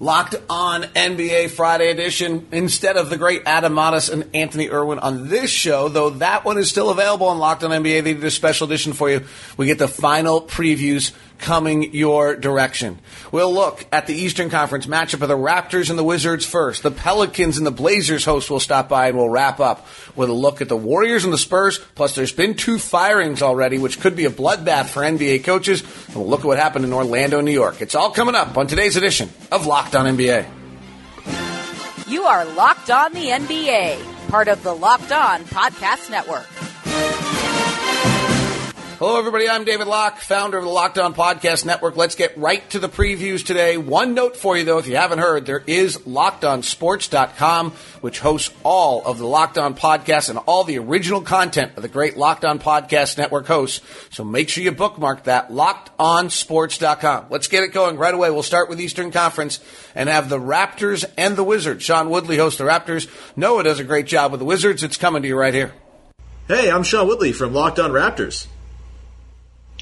Locked on NBA Friday edition instead of the great Adam Modest and Anthony Irwin on this show, though that one is still available on Locked on NBA. They did a special edition for you. We get the final previews coming your direction. We'll look at the Eastern Conference matchup of the Raptors and the Wizards first. The Pelicans and the Blazers host will stop by and we'll wrap up with a look at the Warriors and the Spurs. Plus, there's been two firings already, which could be a bloodbath for NBA coaches. And we'll look at what happened in Orlando, New York. It's all coming up on today's edition of Locked on NBA. You are Locked on the NBA, part of the Locked on Podcast Network. Hello, everybody. I'm David Locke, founder of the Locked On Podcast Network. Let's get right to the previews today. One note for you, though, if you haven't heard, there is LockedOnSports.com, which hosts all of the Locked On podcasts and all the original content of the great Locked On Podcast Network hosts. So make sure you bookmark that, LockedOnSports.com. Let's get it going right away. We'll start with Eastern Conference and have the Raptors and the Wizards. Sean Woodley hosts the Raptors. Noah does a great job with the Wizards. It's coming to you right here. Hey, I'm Sean Woodley from Locked On Raptors.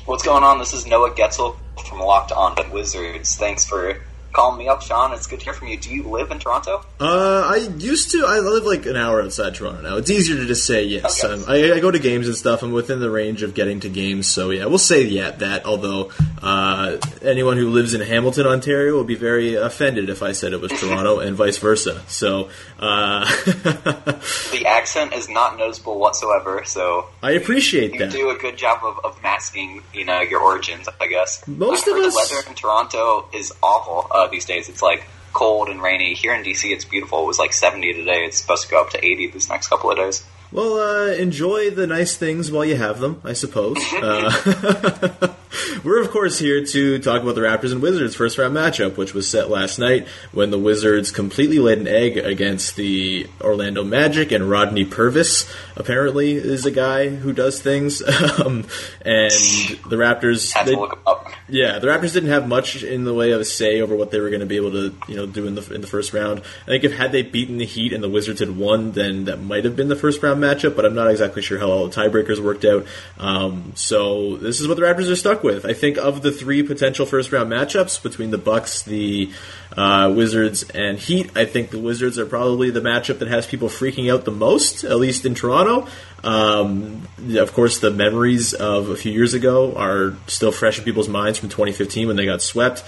What's going on? This is Noah Getzel from Locked On Wizards. Thanks for calling me up, Sean. It's good to hear from you. Do you live in Toronto? Uh, I used to. I live like an hour outside Toronto now. It's easier to just say yes. Okay. Um, I, I go to games and stuff. I'm within the range of getting to games, so yeah, we'll say yeah that. Although uh, anyone who lives in Hamilton, Ontario, will be very offended if I said it was Toronto and vice versa. So uh, The accent is not noticeable whatsoever, so I appreciate you that. You do a good job of, of masking, you know, your origins. I guess Most of us- the weather in Toronto is awful uh, these days. It's like cold and rainy. Here in DC, it's beautiful. It was like 70 today. It's supposed to go up to 80 this next couple of days. Well, uh, enjoy the nice things while you have them, I suppose. Uh, we're, of course, here to talk about the Raptors and Wizards first round matchup, which was set last night when the Wizards completely laid an egg against the Orlando Magic, and Rodney Purvis apparently is a guy who does things. um, and the Raptors. Had they- to look 'em up. Yeah, the Raptors didn't have much in the way of a say over what they were going to be able to, you know, do in the in the first round. I think if had they beaten the Heat and the Wizards had won, then that might have been the first round matchup. But I'm not exactly sure how all the tiebreakers worked out. Um, so this is what the Raptors are stuck with. I think of the three potential first round matchups between the Bucks, the uh, Wizards, and Heat, I think the Wizards are probably the matchup that has people freaking out the most, at least in Toronto. Um, of course, the memories of a few years ago are still fresh in people's minds from 2015 when they got swept.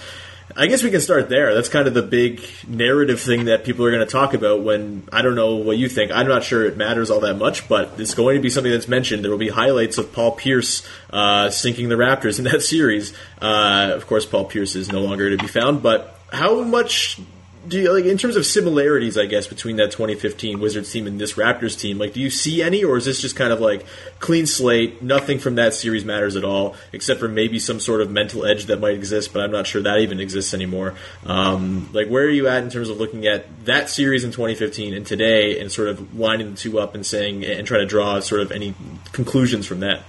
I guess we can start there. That's kind of the big narrative thing that people are going to talk about when I don't know what you think. I'm not sure it matters all that much, but it's going to be something that's mentioned. There will be highlights of Paul Pierce uh, sinking the Raptors in that series. Uh, of course, Paul Pierce is no longer to be found, but how much do you like in terms of similarities? I guess between that 2015 Wizards team and this Raptors team, like, do you see any, or is this just kind of like clean slate? Nothing from that series matters at all, except for maybe some sort of mental edge that might exist, but I'm not sure that even exists anymore. Um, like, where are you at in terms of looking at that series in 2015 and today, and sort of lining the two up and saying and trying to draw sort of any conclusions from that?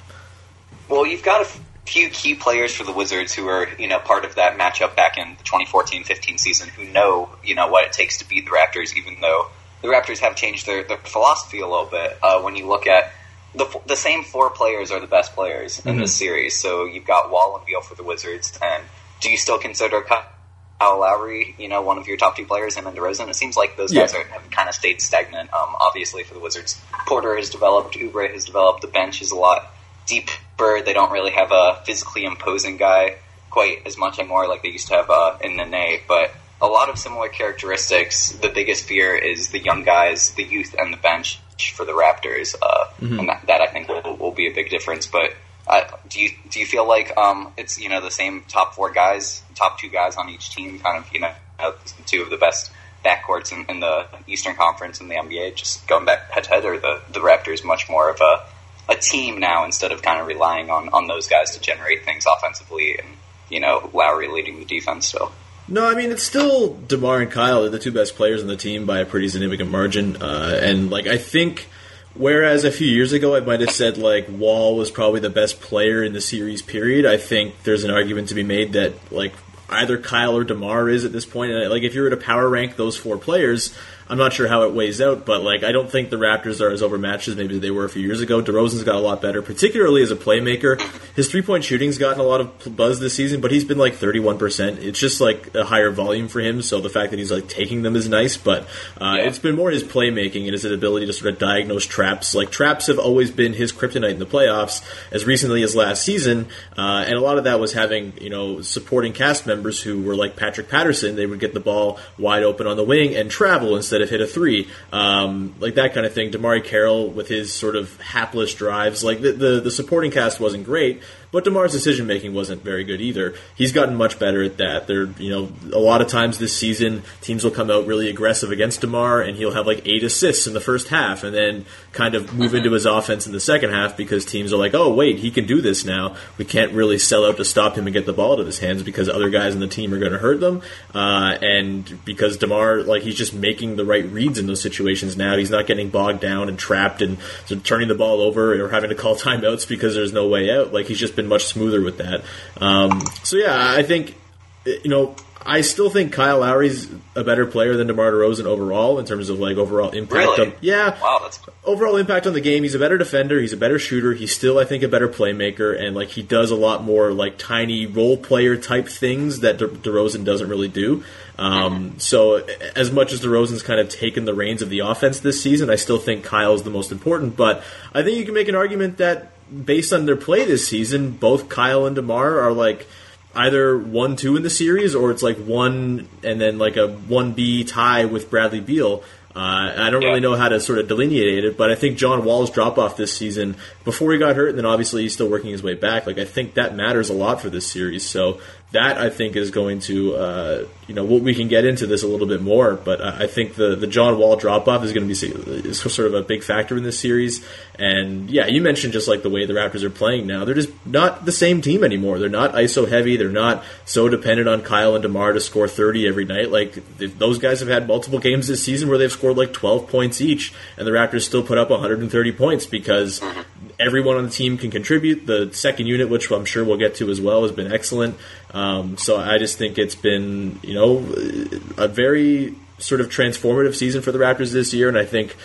Well, you've got a few key players for the Wizards who are, you know, part of that matchup back in the 2014-15 season who know, you know, what it takes to beat the Raptors, even though the Raptors have changed their, their philosophy a little bit. Uh, when you look at the, the same four players are the best players in this series. So you've got Wall and Beal for the Wizards, and do you still consider Kyle Lowry, you know, one of your top two players, him and DeRozan? It seems like those Yeah. guys are, have kind of stayed stagnant. Um, obviously, for the Wizards, Porter has developed, Oubre has developed. The bench is a lot deeper. They don't really have a physically imposing guy quite as much anymore like they used to have uh, in Nene, but a lot of similar characteristics. The biggest fear is the young guys, the youth, and the bench for the Raptors, uh, and that, that I think will, will be a big difference. But uh, do you do you feel like um, it's you know the same top four guys, top two guys on each team, kind of you know two of the best backcourts in, in the Eastern Conference in the NBA, just going back head to head, or the the Raptors much more of a a team now instead of kind of relying on, on those guys to generate things offensively and you know Lowry leading the defense still. No, I mean it's still Demar and Kyle. They're the two best players on the team by a pretty significant margin. Uh, and like I think, whereas a few years ago I might have said like Wall was probably the best player in the series period. I think there's an argument to be made that like either Kyle or Demar is at this point. And like if you were to power rank those four players, I'm not sure how it weighs out, but like I don't think the Raptors are as overmatched as maybe they were a few years ago. DeRozan's got a lot better, particularly as a playmaker. His three point shooting's gotten a lot of buzz this season, but he's been like 31 percent. It's just like a higher volume for him, so the fact that he's like taking them is nice. But uh, Yeah. it's been more his playmaking and his ability to sort of diagnose traps. Like traps have always been his kryptonite in the playoffs, as recently as last season, uh, and a lot of that was having you know supporting cast members who were like Patrick Patterson. They would get the ball wide open on the wing and travel instead of hit a three, um, like that kind of thing. DeMarre Carroll with his sort of hapless drives, like the the, the supporting cast wasn't great. But Demar's decision making wasn't very good either. He's gotten much better at that. There, you know, a lot of times this season, teams will come out really aggressive against Demar, and he'll have like eight assists in the first half, and then kind of move into his offense in the second half because teams are like, oh wait, he can do this now. We can't really sell out to stop him and get the ball out of his hands because other guys in the team are going to hurt them, uh, and because Demar, like he's just making the right reads in those situations now. He's not getting bogged down and trapped and sort of turning the ball over or having to call timeouts because there's no way out. Like he's just been much smoother with that. Um, so yeah, I think you know. I still think Kyle Lowry's a better player than DeMar DeRozan overall in terms of like overall impact. Really? On, yeah, Wow, that's overall impact on the game. He's a better defender. He's a better shooter. He's still, I think, a better playmaker, and like he does a lot more like tiny role player type things that De- DeRozan doesn't really do. Um, so, as much as DeRozan's kind of taken the reins of the offense this season, I still think Kyle's the most important. But I think you can make an argument that based on their play this season, both Kyle and Demar are like either one two in the series or it's like one and then like a one B tie with Bradley Beal. Uh, I don't Yeah. really know how to sort of delineate it, but I think John Wall's drop off this season before he got hurt, and then obviously he's still working his way back. Like I think that matters a lot for this series. So that I think is going to, uh, you know, we can get into this a little bit more, but I think the the John Wall drop off is going to be is sort of a big factor in this series. And yeah, you mentioned just like the way the Raptors are playing now, they're just not the same team anymore. They're not ISO heavy. They're not so dependent on Kyle and Demar to score thirty every night. Like those guys have had multiple games this season where they've scored like twelve points each, and the Raptors still put up one hundred and thirty points because everyone on the team can contribute. The second unit, which I'm sure we'll get to as well, has been excellent. Um, so I just think it's been, you know, a very sort of transformative season for the Raptors this year, and I think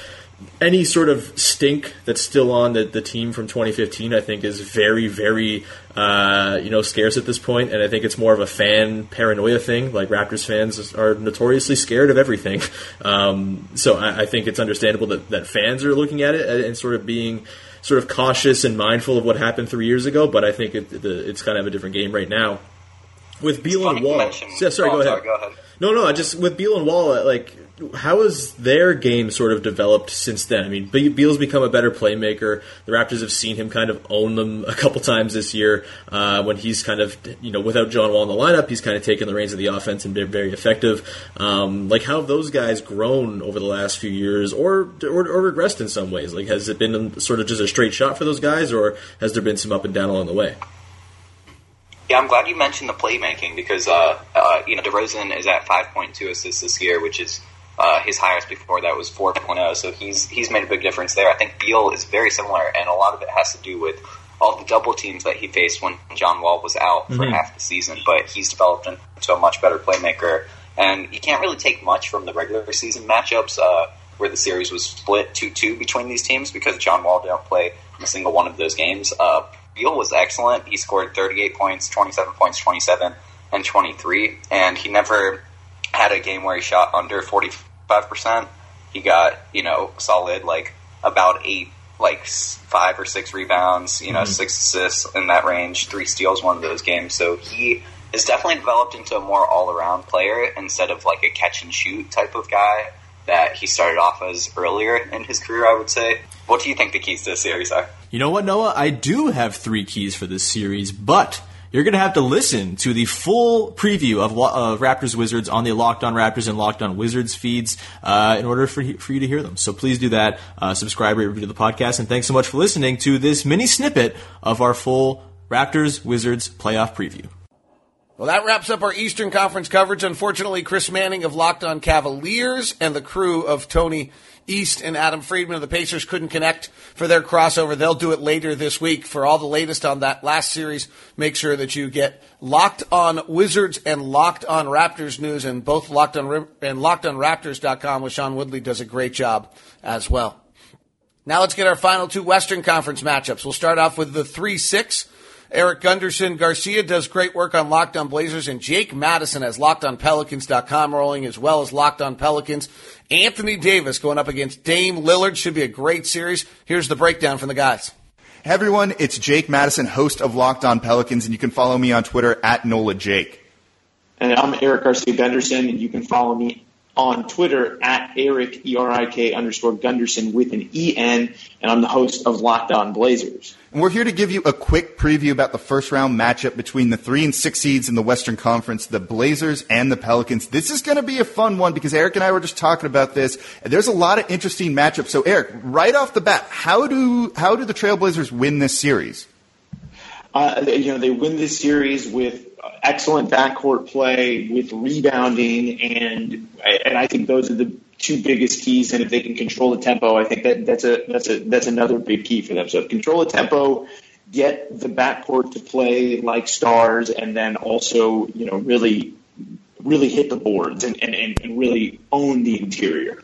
any sort of stink that's still on the, the team from 2015, I think, is very, very, uh, you know, scarce at this point. point, and I think it's more of a fan paranoia thing. Like Raptors fans are notoriously scared of everything, um, so I, I think it's understandable that, that fans are looking at it and sort of being sort of cautious and mindful of what happened three years ago. But I think it, the, it's kind of a different game right now. With Beal and Wall, Yeah, sorry, oh, go ahead. sorry, go ahead. No, no, I just with Beal and Wall, like, how has their game sort of developed since then? I mean, Be- Beal's become a better playmaker. The Raptors have seen him kind of own them a couple times this year uh, when he's kind of, you know, without John Wall in the lineup, he's kind of taken the reins of the offense and been very effective. Um, like, how have those guys grown over the last few years, or, or or regressed in some ways? Like, has it been sort of just a straight shot for those guys, or has there been some up and down along the way? Yeah, I'm glad you mentioned the playmaking because uh, uh, you know DeRozan is at 5.2 assists this year, which is uh, his highest before that was 4.0. So he's he's made a big difference there. I think Beal is very similar, and a lot of it has to do with all the double teams that he faced when John Wall was out for half the season. But he's developed into a much better playmaker, and you can't really take much from the regular season matchups. Uh, where the series was split 2-2 between these teams because John Wall didn't play in a single one of those games. Uh, Beal was excellent. He scored 38 points, 27 points, 27, and 23. And he never had a game where he shot under 45%. He got, you know, solid, like, about eight, like, five or six rebounds, you know, mm-hmm. six assists in that range, three steals one of those games. So he has definitely developed into a more all around player instead of, like, a catch and shoot type of guy that he started off as earlier in his career, I would say. What do you think the keys to this series are? You know what, Noah? I do have three keys for this series, but you're going to have to listen to the full preview of, Raptors Wizards on the Locked On Raptors and Locked On Wizards feeds uh, in order for, for you to hear them. So please do that. Uh, subscribe, rate, review the podcast, and thanks so much for listening to this mini snippet of our full Raptors Wizards playoff preview. Well, that wraps up our Eastern Conference coverage. Unfortunately, Chris Manning of Locked On Cavaliers and the crew of Tony East and Adam Friedman of the Pacers couldn't connect for their crossover. They'll do it later this week. For all the latest on that last series, make sure that you get Locked On Wizards and Locked On Raptors news and both Locked On and LockedOnRaptors.com with Sean Woodley does a great job as well. Now let's get our final two Western Conference matchups. We'll start off with the 3 6 Erik Gundersen Garcia does great work on Locked On Blazers, and Jake Madison has LockedOnPelicans.com rolling as well as Locked On Pelicans. Anthony Davis going up against Dame Lillard should be a great series. Here's the breakdown from the guys. Hey everyone, it's Jake Madison, host of Locked On Pelicans, and you can follow me on Twitter at NOLA Jake. And I'm Erik Garcia Gundersen, and you can follow me on Twitter at Erik, E-R-I-K underscore Gundersen with an E-N, and I'm the host of Locked On Blazers. And we're here to give you a quick preview about the first round matchup between the three and six seeds in the Western Conference, the Blazers and the Pelicans. This is going to be a fun one because Erik and I were just talking about this. And there's a lot of interesting matchups. So Erik, right off the bat, how do, how do the Trailblazers win this series? Uh, you know, they win this series with excellent backcourt play, with rebounding, and and I think those are the two biggest keys. And if they can control the tempo, I think that that's a that's a that's another big key for them. So control the tempo, get the backcourt to play like stars, and then also you know really really hit the boards and, and, and really own the interior.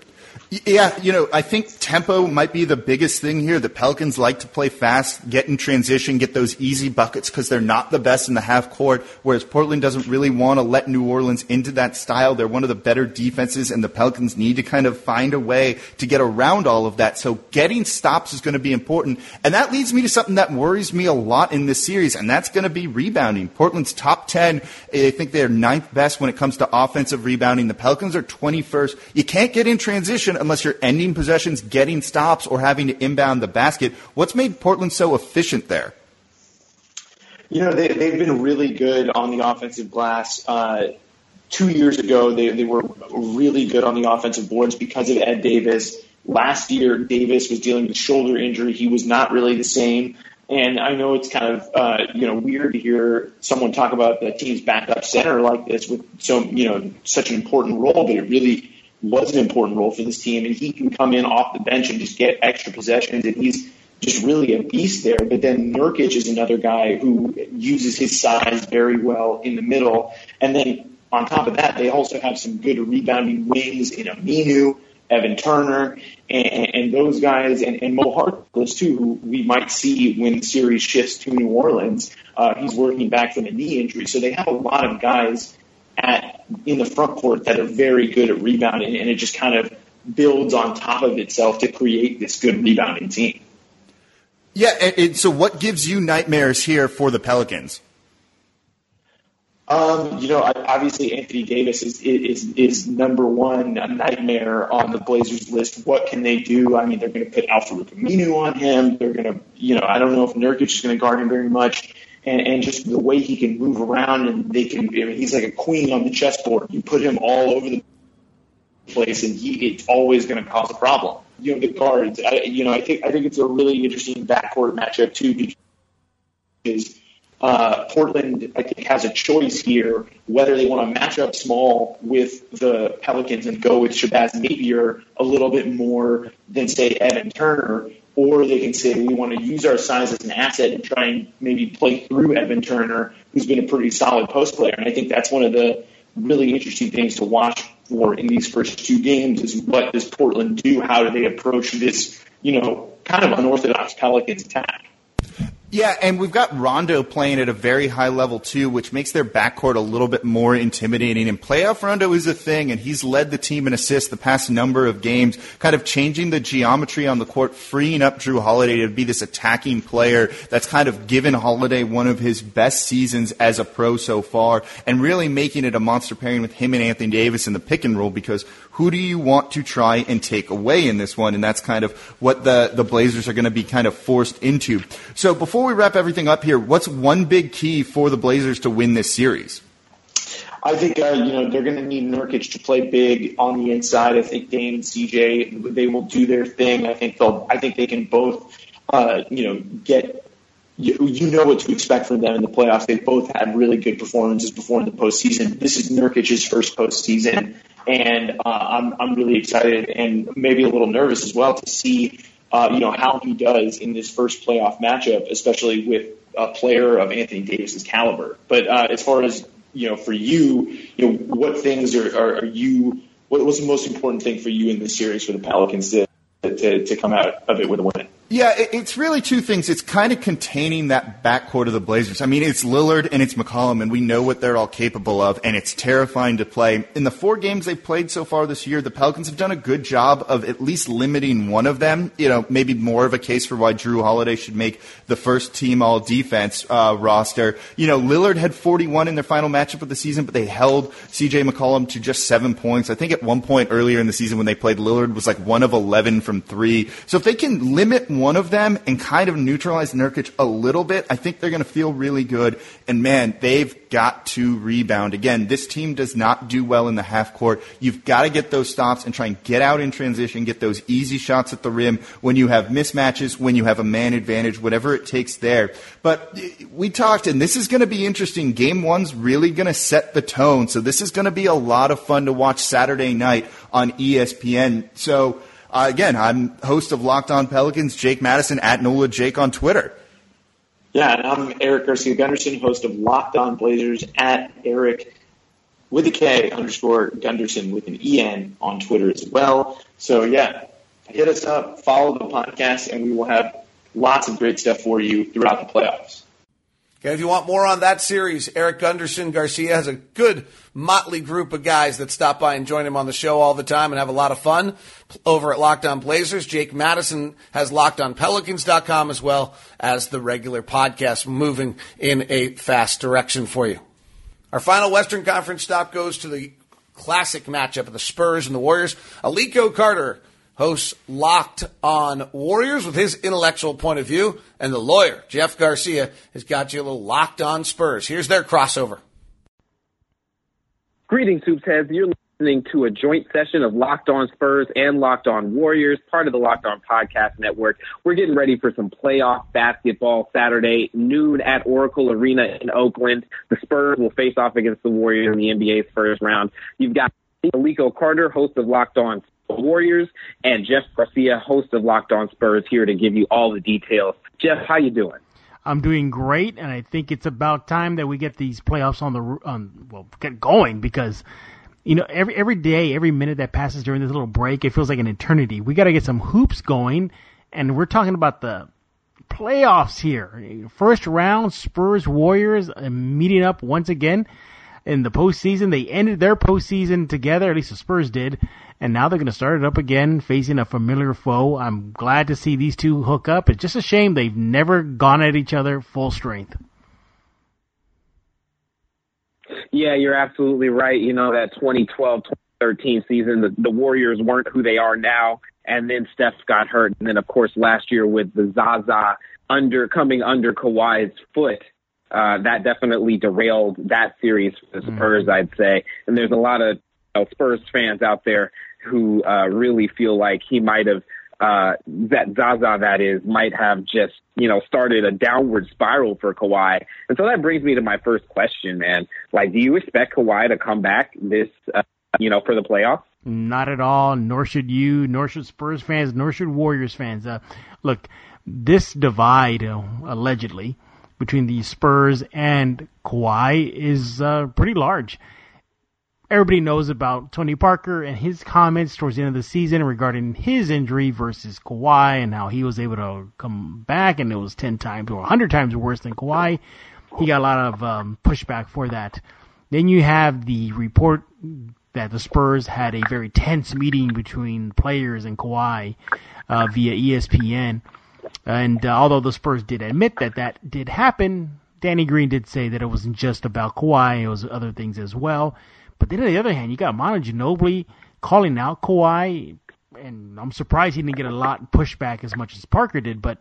Yeah, you know, I think tempo might be the biggest thing here. The Pelicans like to play fast, get in transition, get those easy buckets because they're not the best in the half court, whereas Portland doesn't really want to let New Orleans into that style. They're one of the better defenses, and the Pelicans need to kind of find a way to get around all of that. So getting stops is going to be important. And that leads me to something that worries me a lot in this series, and that's going to be rebounding. Portland's top 10, I think they're ninth best when it comes to offensive rebounding. The Pelicans are 21st. You can't get in transition unless you're ending possessions, getting stops, or having to inbound the basket. What's made Portland so efficient there? You know, they, they've been really good on the offensive glass. Uh, two years ago, they, they were really good on the offensive boards because of Ed Davis. Last year, Davis was dealing with shoulder injury. He was not really the same. And I know it's kind of uh, you know weird to hear someone talk about the team's backup center like this with so you know such an important role, but it really was an important role for this team, and he can come in off the bench and just get extra possessions, and he's just really a beast there. But then Nurkic is another guy who uses his size very well in the middle, and then on top of that, they also have some good rebounding wings in Aminu, Evan Turner, and, and those guys, and, and Mo Harkless too, who we might see when the series shifts to New Orleans. Uh, he's working back from a knee injury, so they have a lot of guys at in the front court that are very good at rebounding, and it just kind of builds on top of itself to create this good rebounding team. Yeah, and, and so what gives you nightmares here for the Pelicans? Um, you know, obviously Anthony Davis is, is is number one nightmare on the Blazers list. What can they do? I mean, they're going to put Al-Farouq Aminu on him. They're going to, you know, I don't know if Nurkic is going to guard him very much and, and just the way he can move around and they can. I mean, he's like a queen on the chessboard. You put him all over the place, and he it's always going to cause a problem. You know, the guards. I, you know, I think I think it's a really interesting backcourt matchup too because. Uh, Portland, I think, has a choice here whether they want to match up small with the Pelicans and go with Shabazz Napier a little bit more than, say, Evan Turner, or they can say we want to use our size as an asset and try and maybe play through Evan Turner, who's been a pretty solid post player. And I think that's one of the really interesting things to watch for in these first two games is what does Portland do? How do they approach this, you know, kind of unorthodox Pelicans attack? Yeah, and we've got Rondo playing at a very high level too, which makes their backcourt a little bit more intimidating. And playoff Rondo is a thing, and he's led the team in assists the past number of games, kind of changing the geometry on the court, freeing up Jrue Holiday to be this attacking player that's kind of given Holiday one of his best seasons as a pro so far, and really making it a monster pairing with him and Anthony Davis in the pick and roll because who do you want to try and take away in this one? And that's kind of what the, the Blazers are going to be kind of forced into. So before we wrap everything up here, what's one big key for the Blazers to win this series? I think uh, you know they're going to need Nurkic to play big on the inside. I think Dame and CJ they will do their thing. I think they'll. I think they can both uh, you know get you, you know what to expect from them in the playoffs. They both had really good performances before in the postseason. This is Nurkic's first postseason, and uh, I'm I'm really excited and maybe a little nervous as well to see uh, you know how he does in this first playoff matchup, especially with a player of Anthony Davis's caliber. But uh, as far as you know, for you, you know, what things are, are, are you? What, what's the most important thing for you in this series for the Pelicans to, to, to come out of it with a win? Yeah, it's really two things. It's kind of containing that backcourt of the Blazers. I mean, it's Lillard and it's McCollum, and we know what they're all capable of, and it's terrifying to play. In the four games they've played so far this year, the Pelicans have done a good job of at least limiting one of them. You know, maybe more of a case for why Jrue Holiday should make the first team all defense uh, roster. You know, Lillard had 41 in their final matchup of the season, but they held CJ McCollum to just seven points. I think at one point earlier in the season when they played, Lillard was like one of 11 from three. So if they can limit one of them and kind of neutralize Nurkic a little bit, I think they're going to feel really good. And man, they've got to rebound. Again, this team does not do well in the half court. You've got to get those stops and try and get out in transition, get those easy shots at the rim when you have mismatches, when you have a man advantage, whatever it takes there. But eh, we talked, and this is going to be interesting. Game one's really going to set the tone. So this is going to be a lot of fun to watch Saturday night on ESPN. So, uh, again, I'm host of Locked On Pelicans, Jake Madison at NOLA Jake on Twitter. Yeah, and I'm Erik Garcia Gundersen, host of Locked On Blazers at Erik with a K underscore Gundersen with an EN on Twitter as well. So yeah, hit us up, follow the podcast, and we will have lots of great stuff for you throughout the playoffs. Okay, if you want more on that series, Erik Gundersen Garcia has a good motley group of guys that stop by and join him on the show all the time and have a lot of fun over at Locked On Blazers. Jake Madison has LockedOnPelicans.com as well as the regular podcast moving in a fast direction for you. Our final Western Conference stop goes to the classic matchup of the Spurs and the Warriors. Aliko Carter hosts Locked On Warriors with his intellectual point of view, and the lawyer, Jeff Garcia, has got you a little Locked On Spurs. Here's their crossover. Greetings, Hoops Heads. You're listening to a joint session of Locked On Spurs and Locked On Warriors, part of the Locked On Podcast Network. We're getting ready for some playoff basketball Saturday, noon at Oracle Arena in Oakland. The Spurs will face off against the Warriors in the NBA's first round. You've got Aliko Carter, host of Locked On Warriors, and Jeff Garcia, host of Locked On Spurs, here to give you all the details. Jeff, how you doing? I'm doing great, and I think it's about time that we get these playoffs on the on well get going because you know every every day, every minute that passes during this little break, it feels like an eternity. We got to get some hoops going, and we're talking about the playoffs here. First round, Spurs Warriors meeting up once again in the postseason. They ended their postseason together, at least the Spurs did, and now they're going to start it up again, facing a familiar foe. I'm glad to see these two hook up. It's just a shame they've never gone at each other full strength. Yeah, you're absolutely right. You know, that 2012 2013 season, the, the Warriors weren't who they are now. And then Steph got hurt. And then, of course, last year with the Zaza under coming under Kawhi's foot, uh, that definitely derailed that series for the Spurs, mm-hmm. I'd say. And there's a lot of you know, Spurs fans out there who uh, really feel like he might have uh, that Zaza that is might have just you know started a downward spiral for Kawhi, and so that brings me to my first question, man. Like, do you expect Kawhi to come back this uh, you know for the playoffs? Not at all. Nor should you. Nor should Spurs fans. Nor should Warriors fans. Uh, look, this divide uh, allegedly between the Spurs and Kawhi is uh, pretty large everybody knows about Tony Parker and his comments towards the end of the season regarding his injury versus Kawhi and how he was able to come back and it was 10 times or 100 times worse than Kawhi. He got a lot of um, pushback for that. Then you have the report that the Spurs had a very tense meeting between players and Kawhi uh, via ESPN. And uh, although the Spurs did admit that that did happen, Danny Green did say that it wasn't just about Kawhi, it was other things as well. But then on the other hand, you got Manu Ginobili calling out Kawhi, and I'm surprised he didn't get a lot of pushback as much as Parker did, but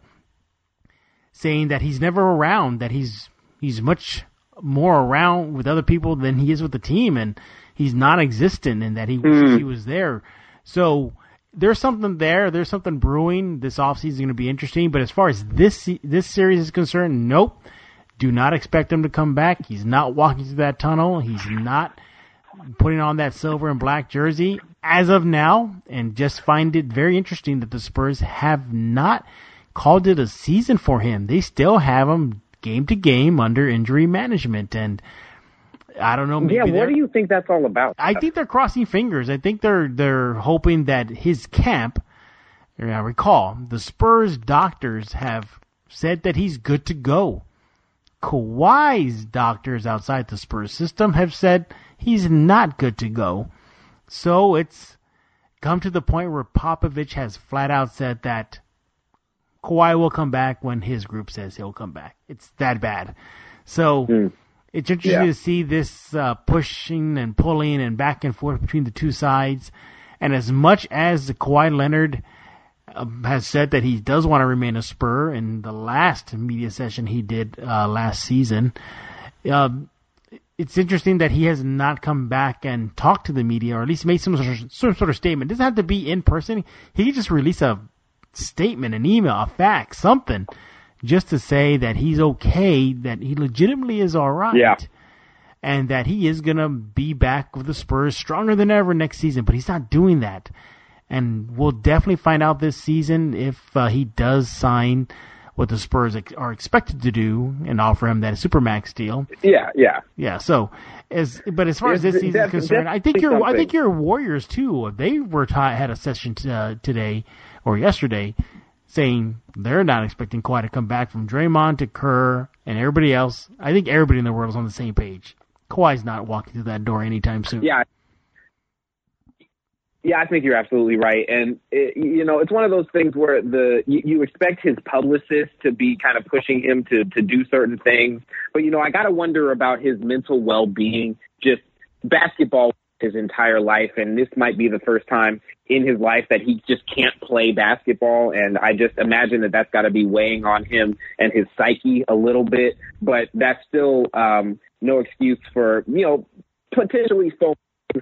saying that he's never around, that he's he's much more around with other people than he is with the team, and he's non-existent, and that he mm. he was there. So there's something there. There's something brewing. This offseason is going to be interesting. But as far as this this series is concerned, nope. Do not expect him to come back. He's not walking through that tunnel. He's not putting on that silver and black jersey as of now. And just find it very interesting that the Spurs have not called it a season for him. They still have him game to game under injury management. And I don't know. yeah, what do you think that's all about? I think they're crossing fingers. I think they're they're hoping that his camp. I recall the Spurs doctors have said that he's good to go. Kawhi's doctors outside the Spurs system have said he's not good to go. So it's come to the point where Popovich has flat out said that Kawhi will come back when his group says he'll come back. It's that bad. So mm. It's interesting yeah. to see this uh, pushing and pulling and back and forth between the two sides. And as much as Kawhi Leonard uh, has said that he does want to remain a Spur in the last media session he did uh, last season, uh, it's interesting that he has not come back and talked to the media or at least made some sort of, some sort of statement. It doesn't have to be in person. He could just release a statement, an email, a fax, something, just to say that he's okay, that he legitimately is all right. Yeah. And that he is going to be back with the Spurs stronger than ever next season, but he's not doing that. And we'll definitely find out this season if uh, he does sign what the Spurs are expected to do and offer him that supermax deal. Yeah, yeah, yeah. So, as but as far as this season is concerned, I think your I think your Warriors too. They were t- had a session t- uh, today or yesterday saying they're not expecting Kawhi to come back from Draymond to Kerr and everybody else. I think everybody in the world is on the same page. Kawhi's not walking through that door anytime soon. Yeah. Yeah, I think you're absolutely right, and it, you know it's one of those things where the you, you expect his publicist to be kind of pushing him to to do certain things, but you know I got to wonder about his mental well being. Just basketball his entire life, and this might be the first time in his life that he just can't play basketball. And I just imagine that that's got to be weighing on him and his psyche a little bit. But that's still um, no excuse for you know potentially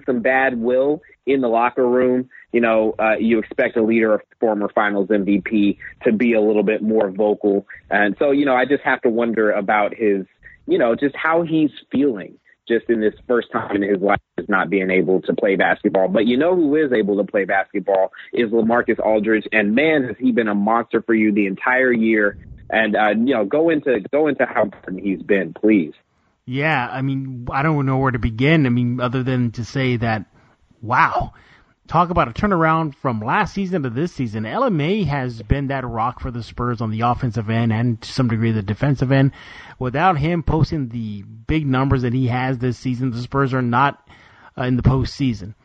some bad will in the locker room. You know, uh, you expect a leader, a former Finals MVP, to be a little bit more vocal, and so you know, I just have to wonder about his, you know, just how he's feeling just in this first time in his life is not being able to play basketball. But you know who is able to play basketball is LaMarcus Aldridge, and man, has he been a monster for you the entire year. And uh, you know, go into go into how important he's been, please. Yeah, I mean, I don't know where to begin. I mean, other than to say that, wow, talk about a turnaround from last season to this season. LMA has been that rock for the Spurs on the offensive end and to some degree the defensive end. Without him posting the big numbers that he has this season, the Spurs are not uh, in the postseason.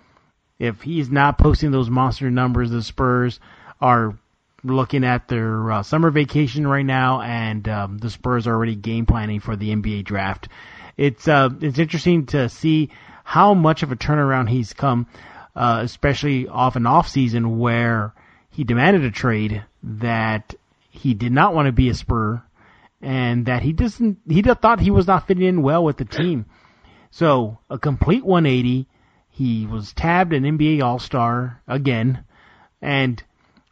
If he's not posting those monster numbers, the Spurs are looking at their uh, summer vacation right now, and um, the Spurs are already game planning for the NBA draft. It's uh, it's interesting to see how much of a turnaround he's come uh, especially off an off season where he demanded a trade that he did not want to be a Spur and that he doesn't he thought he was not fitting in well with the team. So a complete 180. He was tabbed an NBA All Star again, and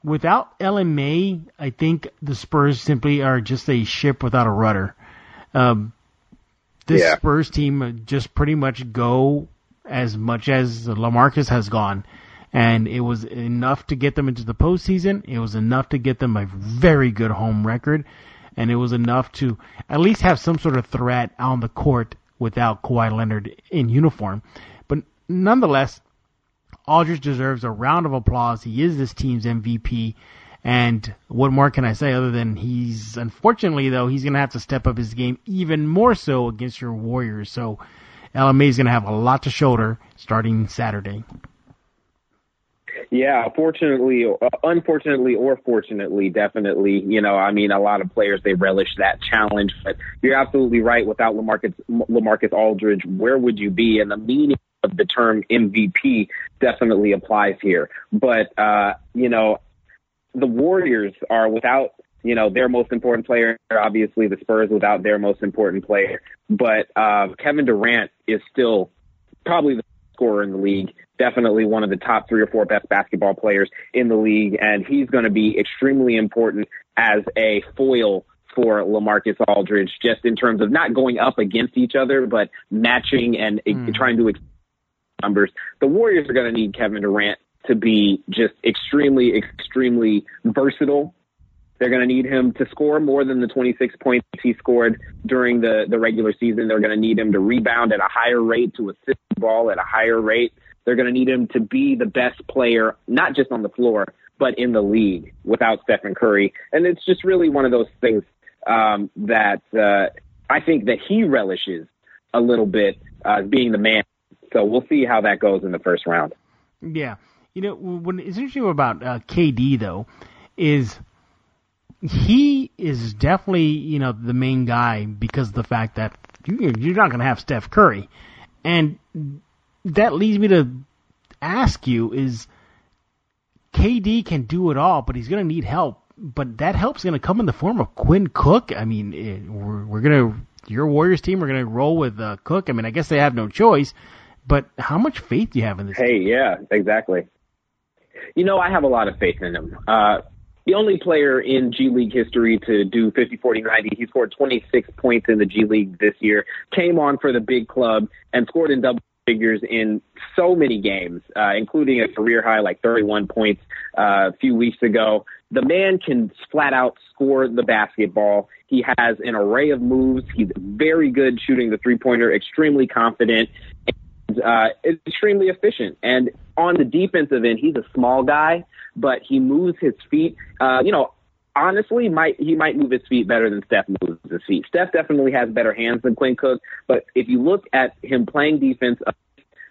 without LMA, I think the Spurs simply are just a ship without a rudder. Um, this yeah. Spurs team just pretty much go as much as LaMarcus has gone. And it was enough to get them into the postseason. It was enough to get them a very good home record. And it was enough to at least have some sort of threat on the court without Kawhi Leonard in uniform. But nonetheless, Aldridge deserves a round of applause. He is this team's MVP. And what more can I say other than he's unfortunately though he's going to have to step up his game even more so against your Warriors. So LMA is going to have a lot to shoulder starting Saturday. Yeah, fortunately, uh, unfortunately, or fortunately, definitely. You know, I mean, a lot of players they relish that challenge. But you're absolutely right. Without Lamarcus Lamarcus Aldridge, where would you be? And the meaning of the term MVP definitely applies here. But uh, you know, the Warriors are without you know, their most important player, obviously the Spurs without their most important player. But uh, Kevin Durant is still probably the scorer in the league. Definitely one of the top three or four best basketball players in the league, and he's going to be extremely important as a foil for Lamarcus Aldridge, just in terms of not going up against each other, but matching and mm. trying to numbers. The Warriors are going to need Kevin Durant to be just extremely, extremely versatile. They're going to need him to score more than the 26 points he scored during the, the regular season. They're going to need him to rebound at a higher rate, to assist the ball at a higher rate. They're going to need him to be the best player, not just on the floor, but in the league without Stephen Curry. And it's just really one of those things um, that uh, I think that he relishes a little bit uh, being the man. So we'll see how that goes in the first round. Yeah. You know, what is interesting about uh, KD, though, is he is definitely, you know, the main guy because of the fact that you're not going to have Steph Curry. And that leads me to ask you is KD can do it all, but he's going to need help. But that help's going to come in the form of Quinn Cook. I mean, it, eh, we're, we're going to, your Warriors team are going to roll with uh, Cook. I mean, I guess they have no choice. But how much faith do you have in this? Hey, team? yeah, exactly. You know, I have a lot of faith in him. Uh, the only player in G League history to do 50, 40, 90. He scored 26 points in the G League this year, came on for the big club, and scored in double figures in so many games, uh, including a career high like 31 points uh, a few weeks ago. The man can flat out score the basketball. He has an array of moves. He's very good shooting the three pointer, extremely confident, uh, extremely efficient. And on the defensive end, he's a small guy, but he moves his feet. Uh, you know, honestly, might he might move his feet better than Steph moves his feet. Steph definitely has better hands than Quinn Cook, but if you look at him playing defense,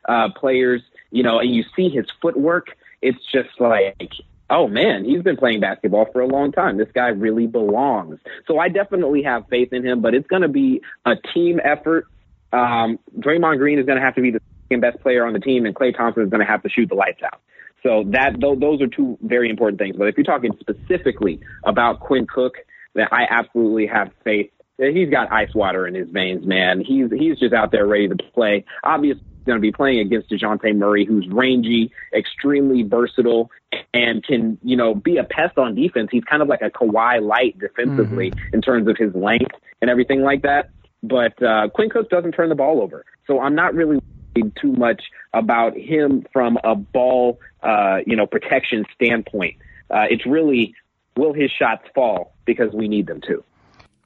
uh, players, you know, and you see his footwork, it's just like oh man, he's been playing basketball for a long time. This guy really belongs. So I definitely have faith in him, but it's going to be a team effort. Um, Draymond Green is going to have to be the second best player on the team, and Klay Thompson is going to have to shoot the lights out. So that those are two very important things. But if you're talking specifically about Quinn Cook, then I absolutely have faith. He's got ice water in his veins, man. He's he's just out there ready to play. Obviously, going to be playing against Dejounte Murray, who's rangy, extremely versatile, and can, you know, be a pest on defense. He's kind of like a Kawhi light defensively mm-hmm. in terms of his length and everything like that. But uh, Quinn Cook doesn't turn the ball over. So I'm not really worried too much about him from a ball, uh, you know, protection standpoint. Uh, it's really, will his shots fall because we need them to.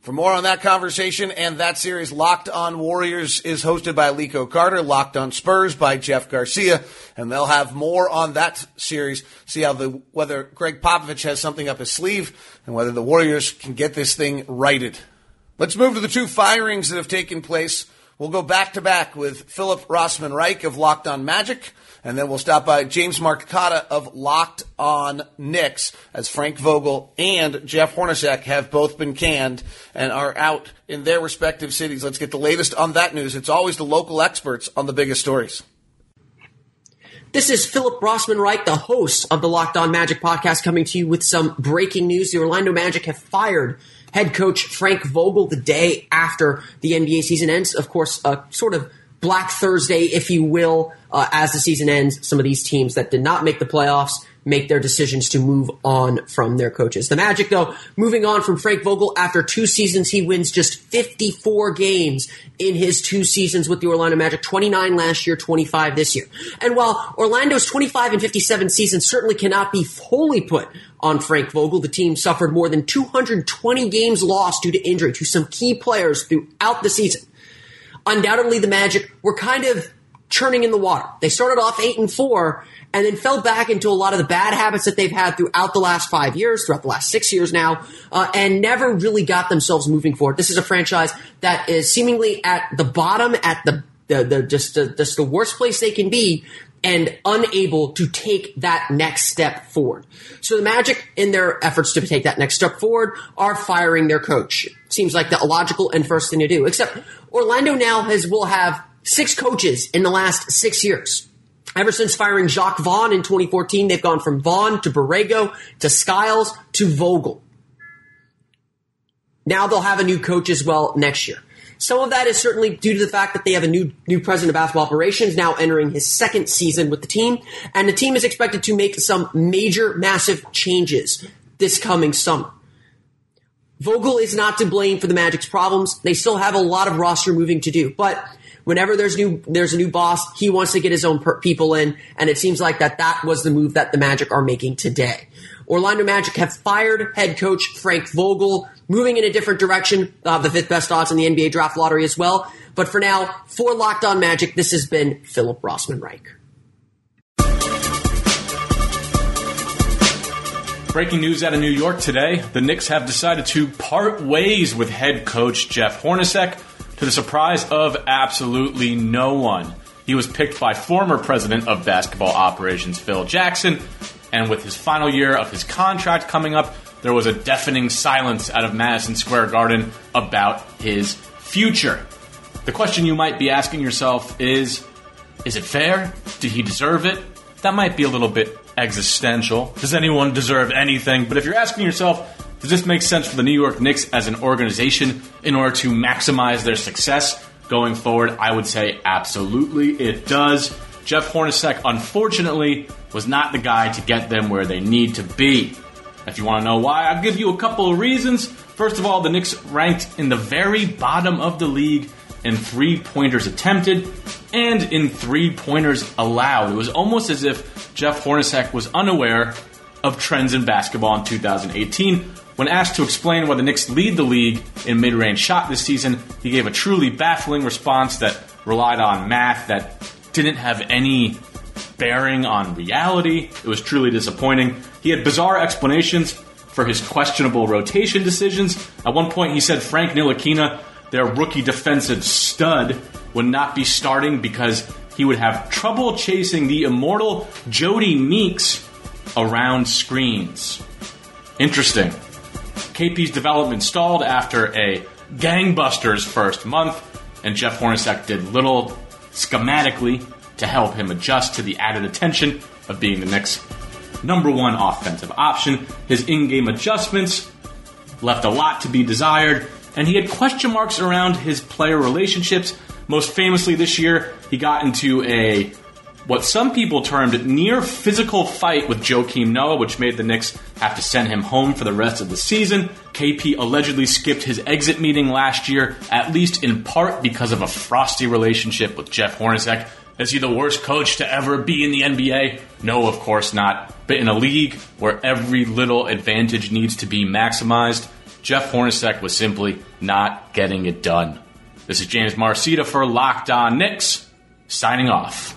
For more on that conversation and that series, Locked on Warriors is hosted by Lico Carter, Locked on Spurs by Jeff Garcia, and they'll have more on that series. See how the whether Gregg Popovich has something up his sleeve and whether the Warriors can get this thing righted. Let's move to the two firings that have taken place. We'll go back to back with Philip Rossman Reich of Locked on Magic and then we'll stop by James Marcotta of Locked on Knicks as Frank Vogel and Jeff Hornacek have both been canned and are out in their respective cities. Let's get the latest on that news. It's always the local experts on the biggest stories. This is Philip Rossman Reich, the host of the Locked On Magic podcast, coming to you with some breaking news. The Orlando Magic have fired head coach Frank Vogel the day after the NBA season ends. Of course, a sort of Black Thursday, if you will, uh, as the season ends. Some of these teams that did not make the playoffs make their decisions to move on from their coaches. The Magic, though, moving on from Frank Vogel after two seasons, he wins just 54 games in his two seasons with the Orlando Magic, 29 last year, 25 this year. And while Orlando's 25 and 57 season certainly cannot be fully put on Frank Vogel, the team suffered more than 220 games lost due to injury to some key players throughout the season undoubtedly the Magic were kind of churning in the water. They started off eight and four and then fell back into a lot of the bad habits that they've had throughout the last five years, throughout the last six years now, uh, and never really got themselves moving forward. This is a franchise that is seemingly at the bottom, at the the, the just the, just the worst place they can be and unable to take that next step forward. So the Magic, in their efforts to take that next step forward, are firing their coach. Seems like the logical and first thing to do. Except Orlando now has will have six coaches in the last six years. Ever since firing Jacque Vaughn in 2014, they've gone from Vaughn to Borrego to Skiles to Vogel. Now they'll have a new coach as well next year. Some of that is certainly due to the fact that they have a new new president of basketball operations now entering his second season with the team, and the team is expected to make some major, massive changes this coming summer. Vogel is not to blame for the Magic's problems. They still have a lot of roster moving to do, but whenever there's new there's a new boss, he wants to get his own per- people in, and it seems like that that was the move that the Magic are making today. Orlando Magic have fired head coach Frank Vogel, moving in a different direction, uh, the fifth best odds in the NBA draft lottery as well. But for now, for Locked On Magic, this has been Philip Rossman Reich. Breaking news out of New York today the Knicks have decided to part ways with head coach Jeff Hornacek to the surprise of absolutely no one. He was picked by former president of basketball operations Phil Jackson, and with his final year of his contract coming up, there was a deafening silence out of Madison Square Garden about his future. The question you might be asking yourself is is it fair? Did he deserve it? That might be a little bit existential. Does anyone deserve anything? But if you're asking yourself, does this make sense for the New York Knicks as an organization in order to maximize their success going forward? I would say absolutely it does. Jeff Hornacek, unfortunately, was not the guy to get them where they need to be. If you want to know why, I'll give you a couple of reasons. First of all, the Knicks ranked in the very bottom of the league in three pointers attempted and in three pointers allowed. It was almost as if Jeff Hornacek was unaware of trends in basketball in 2018. When asked to explain why the Knicks lead the league in mid range shot this season, he gave a truly baffling response that relied on math that didn't have any bearing on reality. It was truly disappointing. He had bizarre explanations for his questionable rotation decisions. At one point, he said Frank Ntilikina, their rookie defensive stud, would not be starting because he would have trouble chasing the immortal Jodie Meeks around screens. Interesting. KP's development stalled after a gangbusters first month, and Jeff Hornacek did little schematically to help him adjust to the added attention of being the Knicks' number one offensive option. His in game adjustments left a lot to be desired, and he had question marks around his player relationships. Most famously this year, he got into a what some people termed near physical fight with Joakim Noah, which made the Knicks have to send him home for the rest of the season. KP allegedly skipped his exit meeting last year, at least in part because of a frosty relationship with Jeff Hornacek. Is he the worst coach to ever be in the NBA? No, of course not. But in a league where every little advantage needs to be maximized, Jeff Hornacek was simply not getting it done. This is James Marcita for Locked On Knicks, signing off.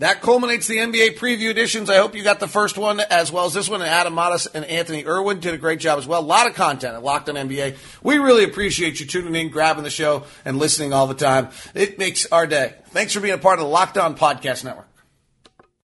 That culminates the NBA preview editions. I hope you got the first one as well as this one. And Adam Modest and Anthony Irwin did a great job as well. A lot of content at Locked on NBA. We really appreciate you tuning in, grabbing the show, and listening all the time. It makes our day. Thanks for being a part of the Locked On Podcast Network.